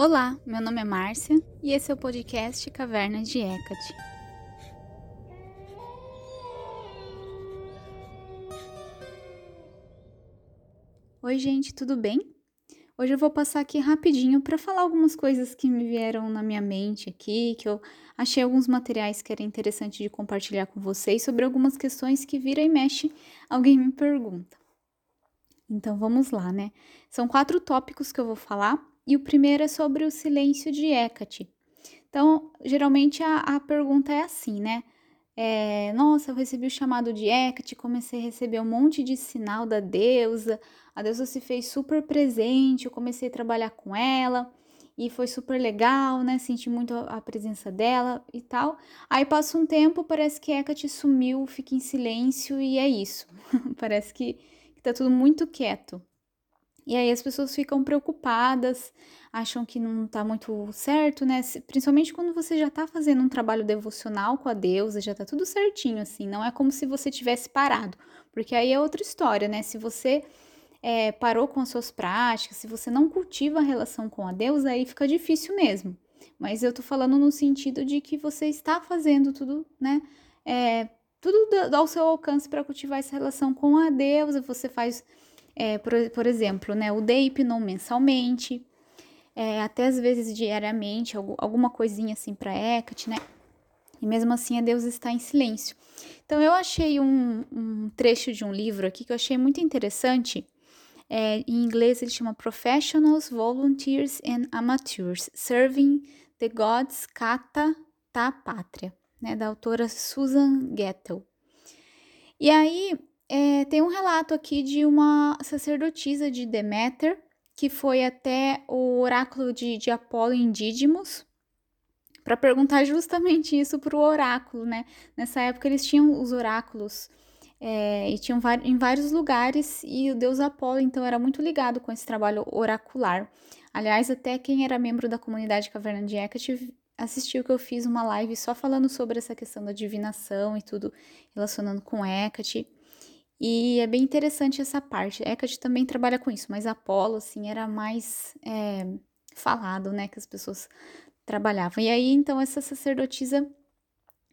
Olá, meu nome é Márcia e esse é o podcast Caverna de Hecate. Oi, gente, tudo bem? Hoje eu vou passar aqui rapidinho para falar algumas coisas que me vieram na minha mente aqui, que eu achei alguns materiais que era interessante de compartilhar com vocês sobre algumas questões que vira e mexe, alguém me pergunta. Então vamos lá, né? São quatro tópicos que eu vou falar e o primeiro é sobre o silêncio de Hecate. Então, geralmente a, a pergunta é assim, né? É, nossa, eu recebi o chamado de Hecate, comecei a receber um monte de sinal da deusa, a deusa se fez super presente, eu comecei a trabalhar com ela e foi super legal, né? Senti muito a presença dela e tal. Aí passa um tempo, parece que Hecate sumiu, fica em silêncio e é isso. parece que, que tá tudo muito quieto. E aí as pessoas ficam preocupadas, acham que não tá muito certo, né? Principalmente quando você já tá fazendo um trabalho devocional com a deusa, já tá tudo certinho, assim. Não é como se você tivesse parado. Porque aí é outra história, né? Se você é, parou com as suas práticas, se você não cultiva a relação com a deusa, aí fica difícil mesmo. Mas eu tô falando no sentido de que você está fazendo tudo, né? É, tudo ao seu alcance para cultivar essa relação com a deusa, você faz é, por, por, exemplo, né, o não mensalmente, é, até às vezes diariamente, alguma coisinha assim para Hecate, né? E mesmo assim a Deus está em silêncio. Então eu achei um, um trecho de um livro aqui que eu achei muito interessante. É, em inglês ele chama Professionals, Volunteers and Amateurs Serving the Gods Kata Ta Pátria, né, da autora Susan Gettel. E aí é, tem um relato aqui de uma sacerdotisa de Deméter que foi até o oráculo de, de Apolo em Dídimos para perguntar justamente isso para o oráculo, né? Nessa época eles tinham os oráculos é, e tinham em vários lugares e o deus Apolo então era muito ligado com esse trabalho oracular. Aliás, até quem era membro da comunidade Caverna de Hecate assistiu que eu fiz uma live só falando sobre essa questão da divinação e tudo relacionando com Hecate. E é bem interessante essa parte. Hecate também trabalha com isso, mas Apolo, assim, era mais é, falado, né, que as pessoas trabalhavam. E aí, então, essa sacerdotisa,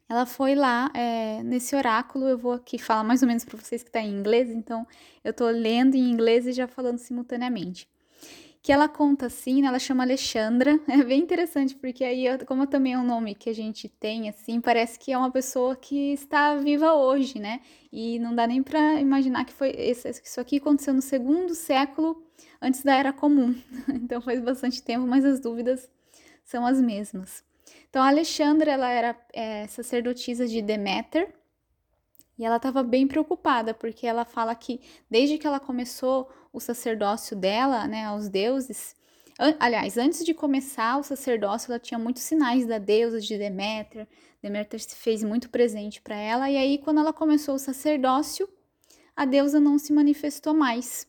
ela foi lá é, nesse oráculo. Eu vou aqui falar mais ou menos para vocês que está em inglês, então eu estou lendo em inglês e já falando simultaneamente que ela conta assim, né? ela chama Alexandra. É bem interessante, porque aí, como também é um nome que a gente tem, assim, parece que é uma pessoa que está viva hoje, né? E não dá nem para imaginar que foi isso aqui aconteceu no segundo século antes da Era Comum. Então faz bastante tempo, mas as dúvidas são as mesmas. Então, a Alexandra, ela era é, sacerdotisa de Deméter, e ela estava bem preocupada, porque ela fala que desde que ela começou o sacerdócio dela, né, aos deuses, aliás, antes de começar o sacerdócio, ela tinha muitos sinais da deusa de Deméter. Deméter se fez muito presente para ela, e aí quando ela começou o sacerdócio, a deusa não se manifestou mais.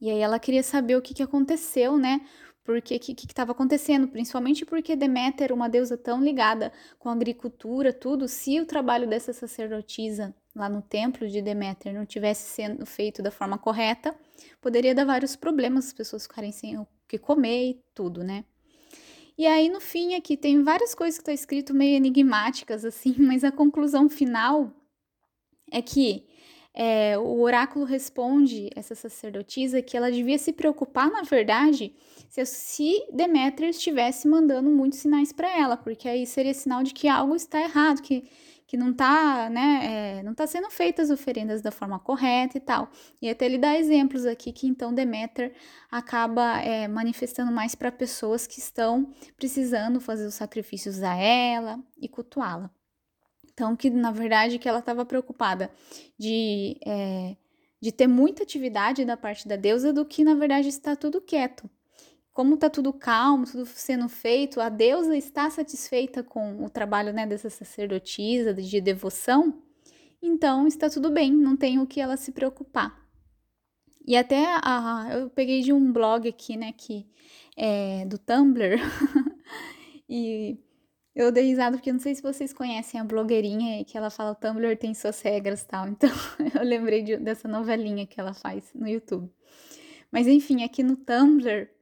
E aí ela queria saber o que, que aconteceu, né? porque o que estava acontecendo, principalmente porque Deméter, uma deusa tão ligada com a agricultura, tudo, se o trabalho dessa sacerdotisa lá no templo de Deméter não tivesse sendo feito da forma correta, poderia dar vários problemas, as pessoas ficarem sem o que comer e tudo, né? E aí no fim aqui tem várias coisas que estão tá escrito meio enigmáticas assim, mas a conclusão final é que é, o oráculo responde essa sacerdotisa que ela devia se preocupar, na verdade, se, se Deméter estivesse mandando muitos sinais para ela, porque aí seria sinal de que algo está errado, que, que não está né, é, não tá sendo feitas as oferendas da forma correta e tal. E até ele dá exemplos aqui que então Deméter acaba é, manifestando mais para pessoas que estão precisando fazer os sacrifícios a ela e cultuá-la. Então, que na verdade que ela estava preocupada de, é, de ter muita atividade da parte da deusa do que na verdade está tudo quieto. Como está tudo calmo, tudo sendo feito, a deusa está satisfeita com o trabalho né, dessa sacerdotisa de devoção, então está tudo bem, não tem o que ela se preocupar. E até a, eu peguei de um blog aqui, né, que é do Tumblr, e eu dei risada porque não sei se vocês conhecem a blogueirinha que ela fala o Tumblr tem suas regras e tal. Então eu lembrei de, dessa novelinha que ela faz no YouTube. Mas enfim, aqui no Tumblr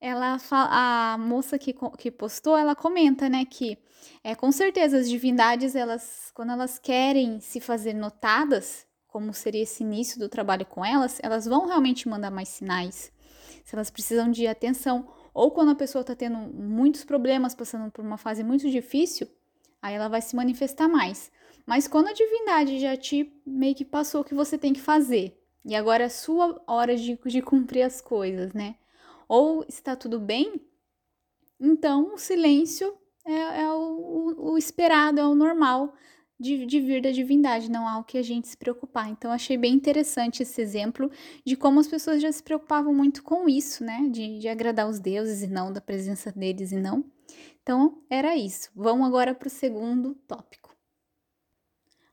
ela a moça que, que postou, ela comenta, né, que é, com certeza as divindades, elas, quando elas querem se fazer notadas, como seria esse início do trabalho com elas, elas vão realmente mandar mais sinais. Se elas precisam de atenção, ou quando a pessoa está tendo muitos problemas, passando por uma fase muito difícil, aí ela vai se manifestar mais. Mas quando a divindade já te meio que passou o que você tem que fazer, e agora é sua hora de, de cumprir as coisas, né? Ou está tudo bem, então o silêncio é, é o, o, esperado, é o normal de, de vir da divindade, não há o que a gente se preocupar. Então, achei bem interessante esse exemplo de como as pessoas já se preocupavam muito com isso, né? De, de agradar os deuses e não da presença deles e não. Então, era isso. Vamos agora para o segundo tópico.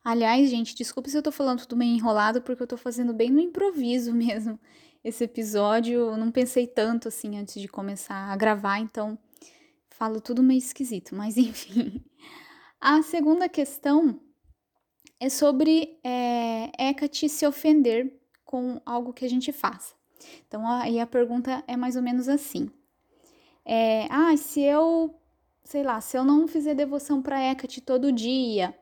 Aliás, gente, desculpe se eu tô falando tudo meio enrolado, porque eu tô fazendo bem no improviso mesmo esse episódio. Eu não pensei tanto assim antes de começar a gravar, então falo tudo meio esquisito, mas enfim. A segunda questão é sobre é, Hecate se ofender com algo que a gente faça. Então, aí a pergunta é mais ou menos assim: é, Ah, se eu, sei lá, se eu não fizer devoção para Hecate todo dia,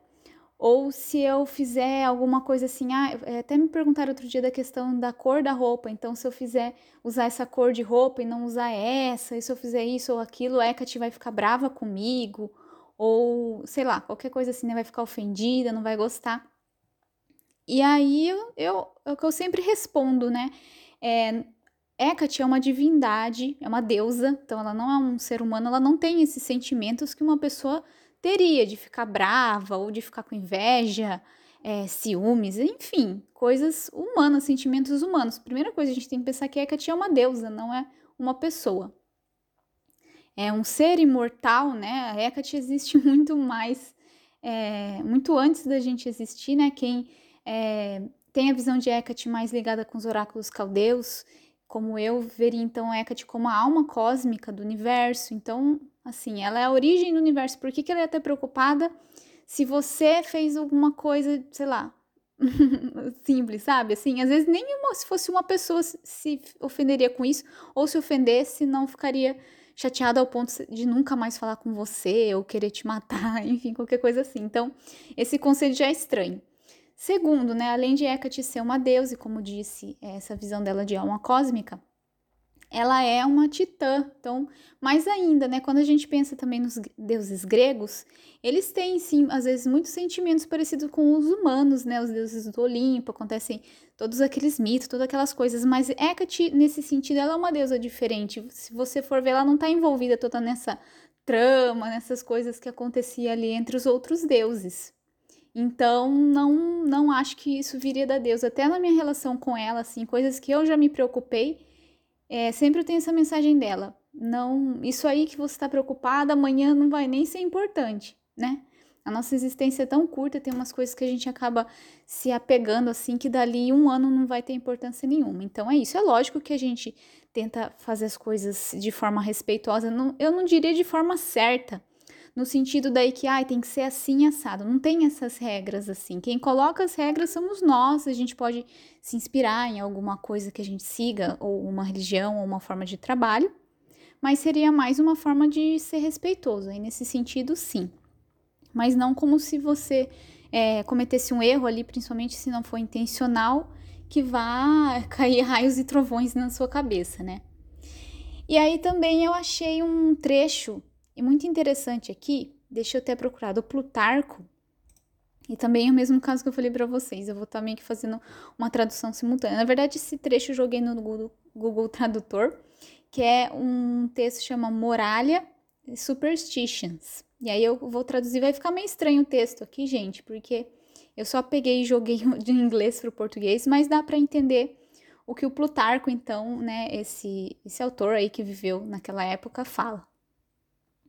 ou se eu fizer alguma coisa assim, ah, é, até me perguntaram outro dia da questão da cor da roupa. Então, se eu fizer usar essa cor de roupa e não usar essa, e se eu fizer isso ou aquilo, a Hecate vai ficar brava comigo, ou sei lá, qualquer coisa assim, né? Vai ficar ofendida, não vai gostar. E aí eu, eu, é o que eu sempre respondo, né? É, Hecate é uma divindade, é uma deusa, então ela não é um ser humano, ela não tem esses sentimentos que uma pessoa teria de ficar brava ou de ficar com inveja, é, ciúmes, enfim, coisas humanas, sentimentos humanos. Primeira coisa, a gente tem que pensar que Hecate é uma deusa, não é uma pessoa é um ser imortal, né? A Hecate existe muito mais, é, muito antes da gente existir, né? Quem é, tem a visão de Hecate mais ligada com os oráculos caldeus, como eu, veria então Hecate como a alma cósmica do universo. Então, assim, ela é a origem do universo. Por que, que ela ia estar preocupada se você fez alguma coisa, sei lá, simples, sabe? Assim, às vezes nem uma, se fosse uma pessoa se ofenderia com isso, ou se ofendesse, não ficaria chateado ao ponto de nunca mais falar com você ou querer te matar, enfim, qualquer coisa assim. Então, esse conceito já é estranho. Segundo, né, além de Hecate ser uma deusa, e como disse, essa visão dela de alma cósmica, ela é uma titã. Então, mais ainda, né? Quando a gente pensa também nos deuses gregos, eles têm, sim, às vezes, muitos sentimentos parecidos com os humanos, né? Os deuses do Olimpo, acontecem todos aqueles mitos, todas aquelas coisas. Mas Hecate, nesse sentido, ela é uma deusa diferente. Se você for ver, ela não está envolvida toda nessa trama, nessas coisas que acontecia ali entre os outros deuses. Então, não, não acho que isso viria da deusa. Até na minha relação com ela, assim, coisas que eu já me preocupei, é, sempre tem essa mensagem dela. Não, isso aí que você está preocupada, amanhã não vai nem ser importante, né? A nossa existência é tão curta, tem umas coisas que a gente acaba se apegando assim que dali um ano não vai ter importância nenhuma. Então é isso. É lógico que a gente tenta fazer as coisas de forma respeitosa. Não, eu não diria de forma certa, no sentido daí que ah, tem que ser assim assado. Não tem essas regras assim. Quem coloca as regras somos nós. A gente pode se inspirar em alguma coisa que a gente siga, ou uma religião, ou uma forma de trabalho, mas seria mais uma forma de ser respeitoso. Aí nesse sentido, sim. Mas não como se você é, cometesse um erro ali, principalmente se não for intencional, que vá cair raios e trovões na sua cabeça, né? E aí também eu achei um trecho e muito interessante aqui, deixa eu ter procurado Plutarco, e também é o mesmo caso que eu falei para vocês, eu vou estar tá meio que fazendo uma tradução simultânea. Na verdade, esse trecho eu joguei no Google, Google Tradutor, que é um texto que chama Moralia Superstitions. E aí eu vou traduzir, vai ficar meio estranho o texto aqui, gente, porque eu só peguei e joguei de inglês para o português, mas dá para entender o que o Plutarco, então, né, esse, esse autor aí que viveu naquela época, fala.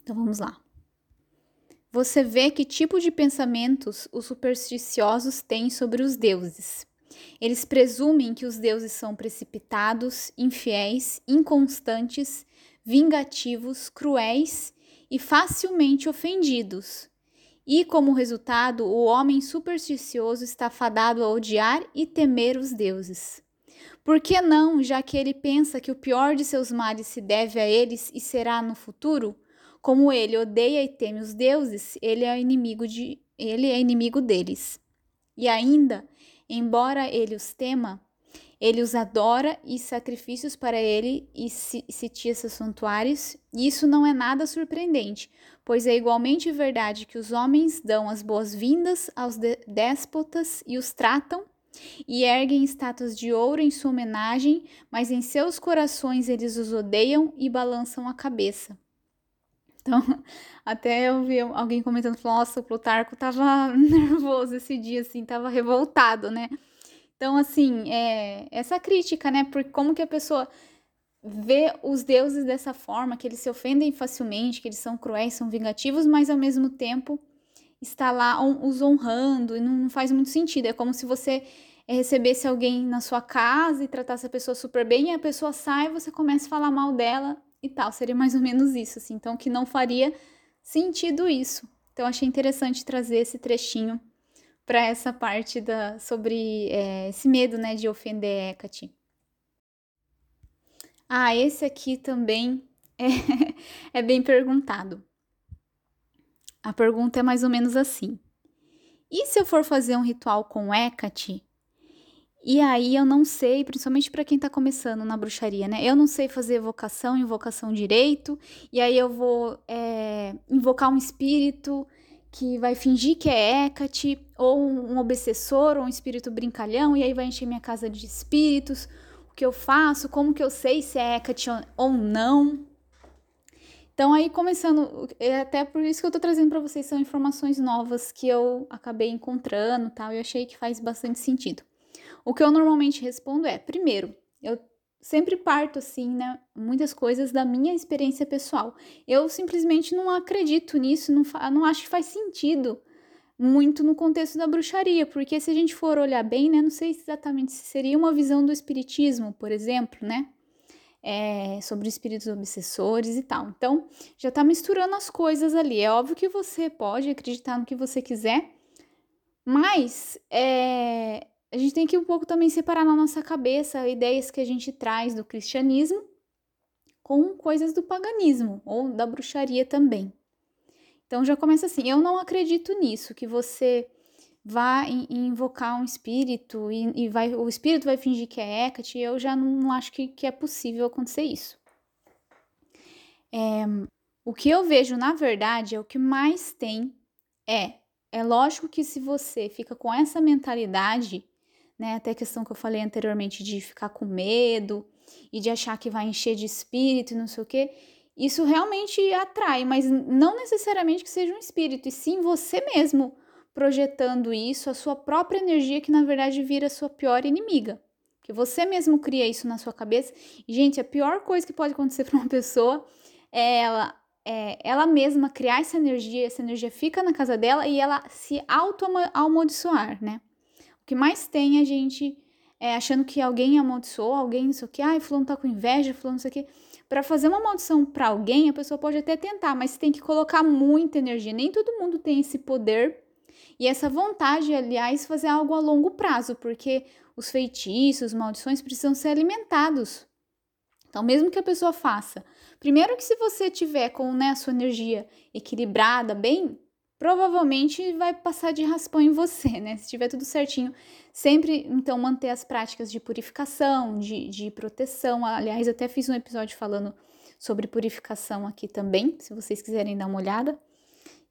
Então vamos lá. Você vê que tipo de pensamentos os supersticiosos têm sobre os deuses. Eles presumem que os deuses são precipitados, infiéis, inconstantes, vingativos, cruéis e facilmente ofendidos. E, como resultado, o homem supersticioso está fadado a odiar e temer os deuses. Por que não, já que ele pensa que o pior de seus males se deve a eles e será no futuro? Como ele odeia e teme os deuses, ele é inimigo de ele é inimigo deles. E ainda, embora ele os tema, ele os adora e sacrifícios para ele e sitia seus santuários. E isso não é nada surpreendente, pois é igualmente verdade que os homens dão as boas-vindas aos déspotas e os tratam e erguem estátuas de ouro em sua homenagem, mas em seus corações eles os odeiam e balançam a cabeça. Então, até eu vi alguém comentando, nossa, o Plutarco tava nervoso esse dia, assim, tava revoltado, né? Então, assim, é, essa crítica, né? Por como que a pessoa vê os deuses dessa forma, que eles se ofendem facilmente, que eles são cruéis, são vingativos, mas ao mesmo tempo está lá os honrando e não faz muito sentido. É como se você recebesse alguém na sua casa e tratasse a pessoa super bem e a pessoa sai e você começa a falar mal dela e tal. Seria mais ou menos isso, assim. Então, que não faria sentido isso. Então, achei interessante trazer esse trechinho para essa parte da sobre é, esse medo, né, de ofender Hecate. Ah, esse aqui também é, é bem perguntado. A pergunta é mais ou menos assim: E se eu for fazer um ritual com Hecate? E aí eu não sei, principalmente para quem está começando na bruxaria, né? Eu não sei fazer evocação, invocação direito, e aí eu vou é, invocar um espírito que vai fingir que é Hecate, ou um obsessor, ou um espírito brincalhão, e aí vai encher minha casa de espíritos. O que eu faço? Como que eu sei se é Hecate ou não? Então, aí começando, é até por isso que eu tô trazendo para vocês são informações novas que eu acabei encontrando, tal, e eu achei que faz bastante sentido. O que eu normalmente respondo é: primeiro, eu sempre parto assim, né, muitas coisas da minha experiência pessoal. Eu simplesmente não acredito nisso, não, não acho que faz sentido muito no contexto da bruxaria, porque se a gente for olhar bem, né, não sei exatamente se seria uma visão do espiritismo, por exemplo, né? é, sobre espíritos obsessores e tal. Então, já está misturando as coisas ali. É óbvio que você pode acreditar no que você quiser, mas é, a gente tem que um pouco também separar na nossa cabeça ideias que a gente traz do cristianismo com coisas do paganismo ou da bruxaria também. Então já começa assim, eu não acredito nisso, que você vá invocar um espírito e, e, vai, o espírito vai fingir que é Hecate, eu já não acho que, que é possível acontecer isso. É, o que eu vejo, na verdade, é o que mais tem é, é lógico que se você fica com essa mentalidade, né, até a questão que eu falei anteriormente de ficar com medo e de achar que vai encher de espírito e não sei o que, isso realmente atrai, mas não necessariamente que seja um espírito, e sim você mesmo projetando isso, a sua própria energia, que na verdade vira a sua pior inimiga. Que você mesmo cria isso na sua cabeça. E, gente, a pior coisa que pode acontecer para uma pessoa é ela, é ela mesma criar essa energia, essa energia fica na casa dela e ela se auto-amaldiçoar, né? O que mais tem é a gente é, achando que alguém amaldiçoou, alguém isso aqui, ai, fulano tá com inveja, fulano isso aqui. Para fazer uma maldição para alguém, a pessoa pode até tentar, mas tem que colocar muita energia. Nem todo mundo tem esse poder e essa vontade, aliás, fazer algo a longo prazo, porque os feitiços, maldições precisam ser alimentados. Então, mesmo que a pessoa faça, primeiro que se você tiver com né, a sua energia equilibrada, bem, provavelmente vai passar de raspão em você, né? Se tiver tudo certinho. Sempre, então, manter as práticas de purificação, de, de proteção. Aliás, até fiz um episódio falando sobre purificação aqui também, se vocês quiserem dar uma olhada.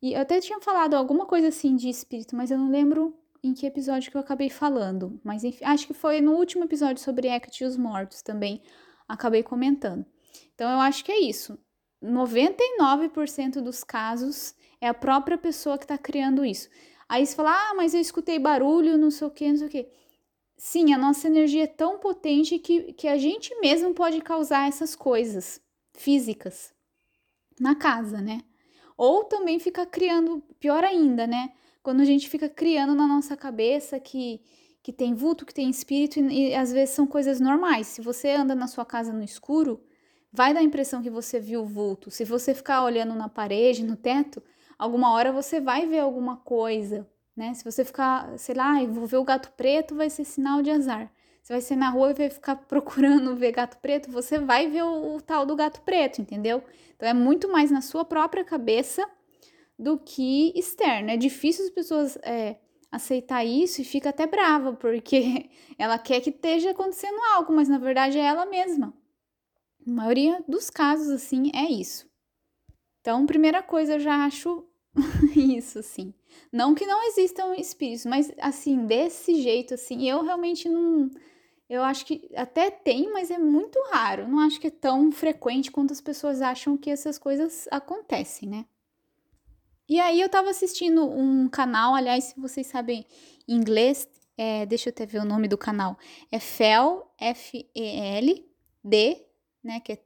E eu até tinha falado alguma coisa assim de espírito, mas eu não lembro em que episódio que eu acabei falando. Mas enfim, acho que foi no último episódio sobre Hecate e os mortos também acabei comentando. Então eu acho que é isso. 99% dos casos é a própria pessoa que está criando isso. Aí você fala, ah, mas eu escutei barulho, não sei o que, não sei o que. Sim, a nossa energia é tão potente que, que a gente mesmo pode causar essas coisas físicas na casa, né? Ou também fica criando, pior ainda, né? Quando a gente fica criando na nossa cabeça que, que tem vulto, que tem espírito, e, e às vezes são coisas normais. Se você anda na sua casa no escuro, vai dar a impressão que você viu o vulto. Se você ficar olhando na parede, no teto, alguma hora você vai ver alguma coisa, né? Se você ficar, sei lá, vou ver o gato preto, vai ser sinal de azar. Você vai ser na rua e vai ficar procurando ver gato preto, você vai ver o, o tal do gato preto, entendeu? Então é muito mais na sua própria cabeça do que externo. É difícil as pessoas é, aceitar isso e fica até brava, porque ela quer que esteja acontecendo algo, mas na verdade é ela mesma. A maioria dos casos, assim, é isso. Então, primeira coisa, eu já acho isso, assim. Não que não existam espíritos, mas assim, desse jeito, assim, eu realmente não. Eu acho que até tem, mas é muito raro. Não acho que é tão frequente quanto as pessoas acham que essas coisas acontecem, né? E aí eu tava assistindo um canal, aliás, se vocês sabem inglês, é, deixa eu até ver o nome do canal. É FEL, F-E-L, D, né, que é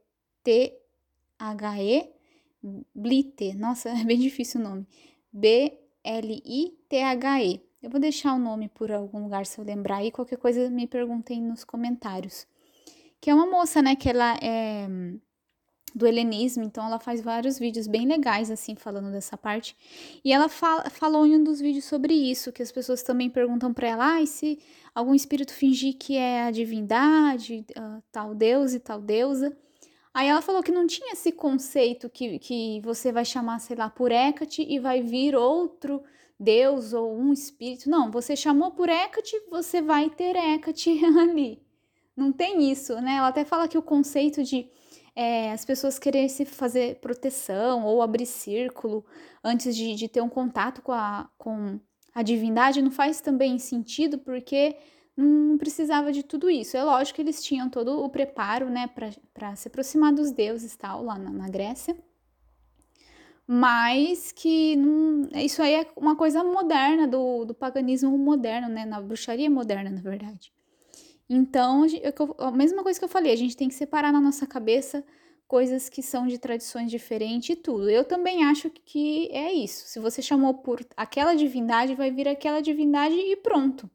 T-H-E, Blite, nossa, é bem difícil o nome. B-L-I-T-H-E. Eu vou deixar o nome por algum lugar se eu lembrar aí, qualquer coisa me perguntem nos comentários. Que é uma moça, né, que ela é do helenismo, então ela faz vários vídeos bem legais, assim, falando dessa parte. E ela fala, falou em um dos vídeos sobre isso, que as pessoas também perguntam para ela, ah, se algum espírito fingir que é a divindade, uh, tal deus e tal deusa. Aí ela falou que não tinha esse conceito que, que você vai chamar, sei lá, por Hecate e vai vir outro deus ou um espírito. Não, você chamou por Hecate, você vai ter Hecate ali. Não tem isso, né? Ela até fala que o conceito de é, as pessoas quererem se fazer proteção ou abrir círculo antes de, de ter um contato com a, com a divindade não faz também sentido, porque não precisava de tudo isso. É lógico que eles tinham todo o preparo, né, para se aproximar dos deuses tal, lá na, na Grécia. Mas que não, isso aí é uma coisa moderna, do, do paganismo moderno, né, na bruxaria moderna, na verdade. Então, a mesma coisa que eu falei, a gente tem que separar na nossa cabeça coisas que são de tradições diferentes e tudo. Eu também acho que é isso. Se você chamou por aquela divindade, vai vir aquela divindade e pronto.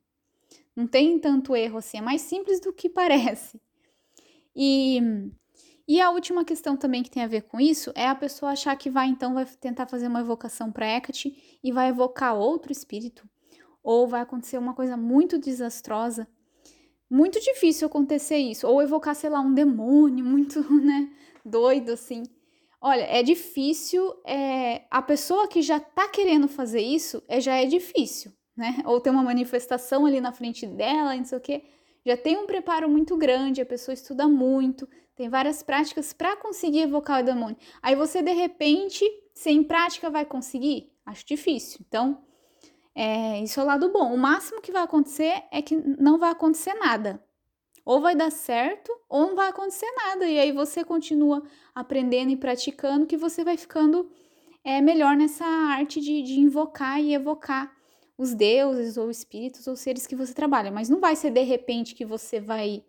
Não tem tanto erro assim, é mais simples do que parece. E, e a última questão também que tem a ver com isso é a pessoa achar que vai então vai tentar fazer uma evocação para Hecate e vai evocar outro espírito, ou vai acontecer uma coisa muito desastrosa muito difícil acontecer isso. Ou evocar, sei lá, um demônio muito, né, doido, assim. Olha, é difícil. É, a pessoa que já tá querendo fazer isso é, já é difícil, né? Ou tem uma manifestação ali na frente dela, não sei o quê. Já tem um preparo muito grande, a pessoa estuda muito, tem várias práticas para conseguir evocar o demônio. Aí você, de repente, sem prática, vai conseguir? Acho difícil. Então, é, isso é o lado bom. O máximo que vai acontecer é que não vai acontecer nada. Ou vai dar certo, ou não vai acontecer nada. E aí você continua aprendendo e praticando, que você vai ficando é, melhor nessa arte de, de invocar e evocar os deuses ou espíritos ou seres que você trabalha. Mas não vai ser de repente que você vai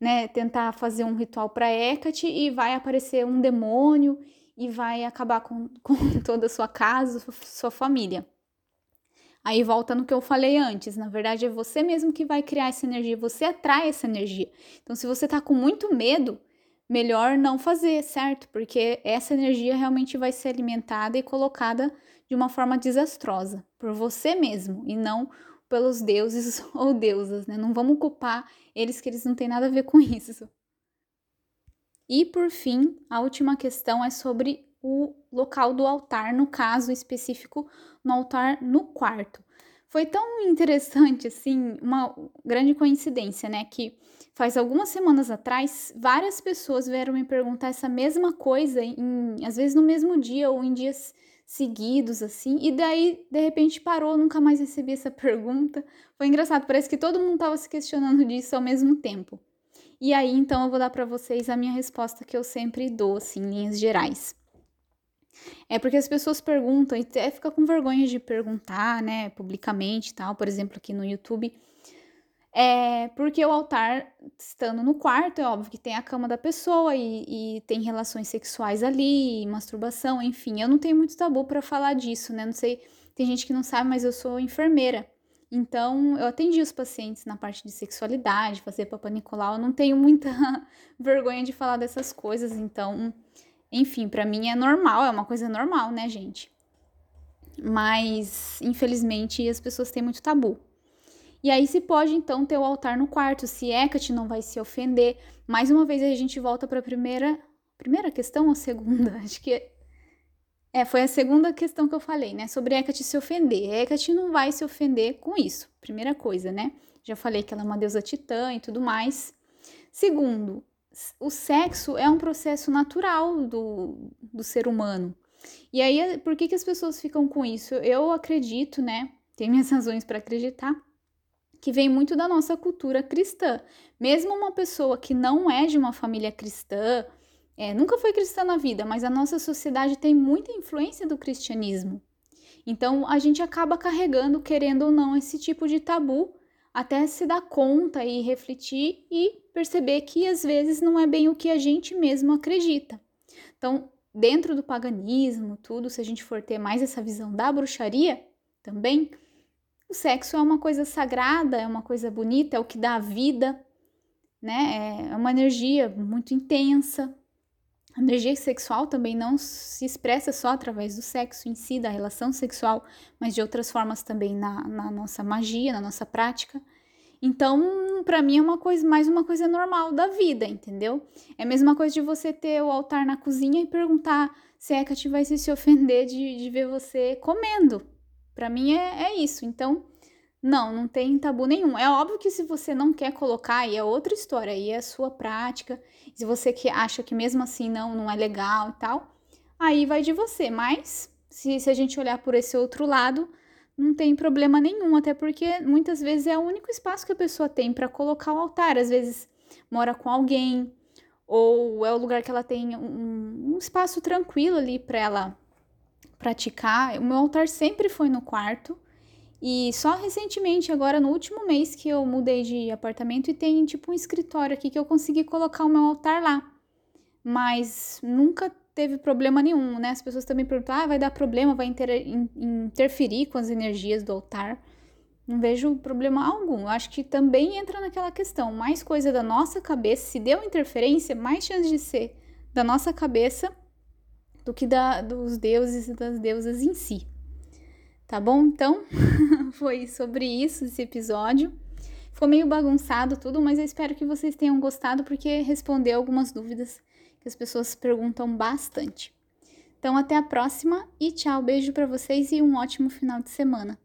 né, tentar fazer um ritual para Hecate e vai aparecer um demônio e vai acabar com, com toda a sua casa, sua família. Aí volta no que eu falei antes, na verdade é você mesmo que vai criar essa energia, você atrai essa energia. Então se você tá com muito medo, melhor não fazer, certo? Porque essa energia realmente vai ser alimentada e colocada de uma forma desastrosa por você mesmo e não pelos deuses ou deusas, né? Não vamos culpar eles que eles não têm nada a ver com isso. E por fim, a última questão é sobre o local do altar, no caso específico, no altar no quarto. Foi tão interessante, assim, uma grande coincidência, né? Que faz algumas semanas atrás, várias pessoas vieram me perguntar essa mesma coisa, em, às vezes no mesmo dia ou em dias seguidos, assim, e daí, de repente, parou, nunca mais recebi essa pergunta. Foi engraçado, parece que todo mundo estava se questionando disso ao mesmo tempo. E aí, então, eu vou dar para vocês a minha resposta que eu sempre dou, assim, em linhas gerais. É porque as pessoas perguntam e até fica com vergonha de perguntar, né, publicamente e tal, por exemplo, aqui no YouTube. É porque o altar, estando no quarto, é óbvio que tem a cama da pessoa e, e tem relações sexuais ali, masturbação, enfim. Eu não tenho muito tabu para falar disso, né? Não sei, tem gente que não sabe, mas eu sou enfermeira. Então, eu atendi os pacientes na parte de sexualidade, fazer Papa Nicolau. Eu não tenho muita vergonha de falar dessas coisas, então enfim, para mim é normal, é uma coisa normal, né, gente? Mas, infelizmente, as pessoas têm muito tabu. E aí se pode então ter o altar no quarto, se Hecate não vai se ofender. Mais uma vez a gente volta para a primeira, primeira questão ou segunda? Acho que é, foi a segunda questão que eu falei, né? Sobre Hecate se ofender. Hecate não vai se ofender com isso, primeira coisa, né? Já falei que ela é uma deusa titã e tudo mais. Segundo, o sexo é um processo natural do, do ser humano. E aí, por que, que as pessoas ficam com isso? Eu acredito, né? Tenho minhas razões para acreditar, que vem muito da nossa cultura cristã. Mesmo uma pessoa que não é de uma família cristã, é, nunca foi cristã na vida, mas a nossa sociedade tem muita influência do cristianismo. Então a gente acaba carregando, querendo ou não, esse tipo de tabu até se dar conta e refletir e perceber que às vezes não é bem o que a gente mesmo acredita. Então, dentro do paganismo, tudo, se a gente for ter mais essa visão da bruxaria também, o sexo é uma coisa sagrada, é uma coisa bonita, é o que dá a vida, né? É uma energia muito intensa, a energia sexual também não se expressa só através do sexo em si, da relação sexual, mas de outras formas também na, na nossa magia, na nossa prática. Então, para mim é uma coisa, mais uma coisa normal da vida, entendeu? É a mesma coisa de você ter o altar na cozinha e perguntar se a Hecate vai se ofender de, de ver você comendo. Para mim é, é isso. Então, não, não tem tabu nenhum. É óbvio que se você não quer colocar, aí é outra história, aí é a sua prática. Se você que acha que mesmo assim não, não é legal e tal, aí vai de você. Mas se, se a gente olhar por esse outro lado, não tem problema nenhum, até porque muitas vezes é o único espaço que a pessoa tem para colocar o altar. Às vezes mora com alguém, ou é o lugar que ela tem um, um espaço tranquilo ali para ela praticar. O meu altar sempre foi no quarto. E só recentemente, agora no último mês, que eu mudei de apartamento e tem tipo um escritório aqui que eu consegui colocar o meu altar lá. Mas nunca teve problema nenhum, né? As pessoas também perguntam: ah, vai dar problema, vai inter interferir com as energias do altar. Não vejo problema algum. Eu acho que também entra naquela questão: mais coisa da nossa cabeça, se deu interferência, mais chance de ser da nossa cabeça do que da, dos deuses e das deusas em si. Tá bom? Então, foi sobre isso esse episódio. Ficou meio bagunçado tudo, mas eu espero que vocês tenham gostado porque respondeu algumas dúvidas que as pessoas perguntam bastante. Então, até a próxima e tchau, beijo para vocês e um ótimo final de semana.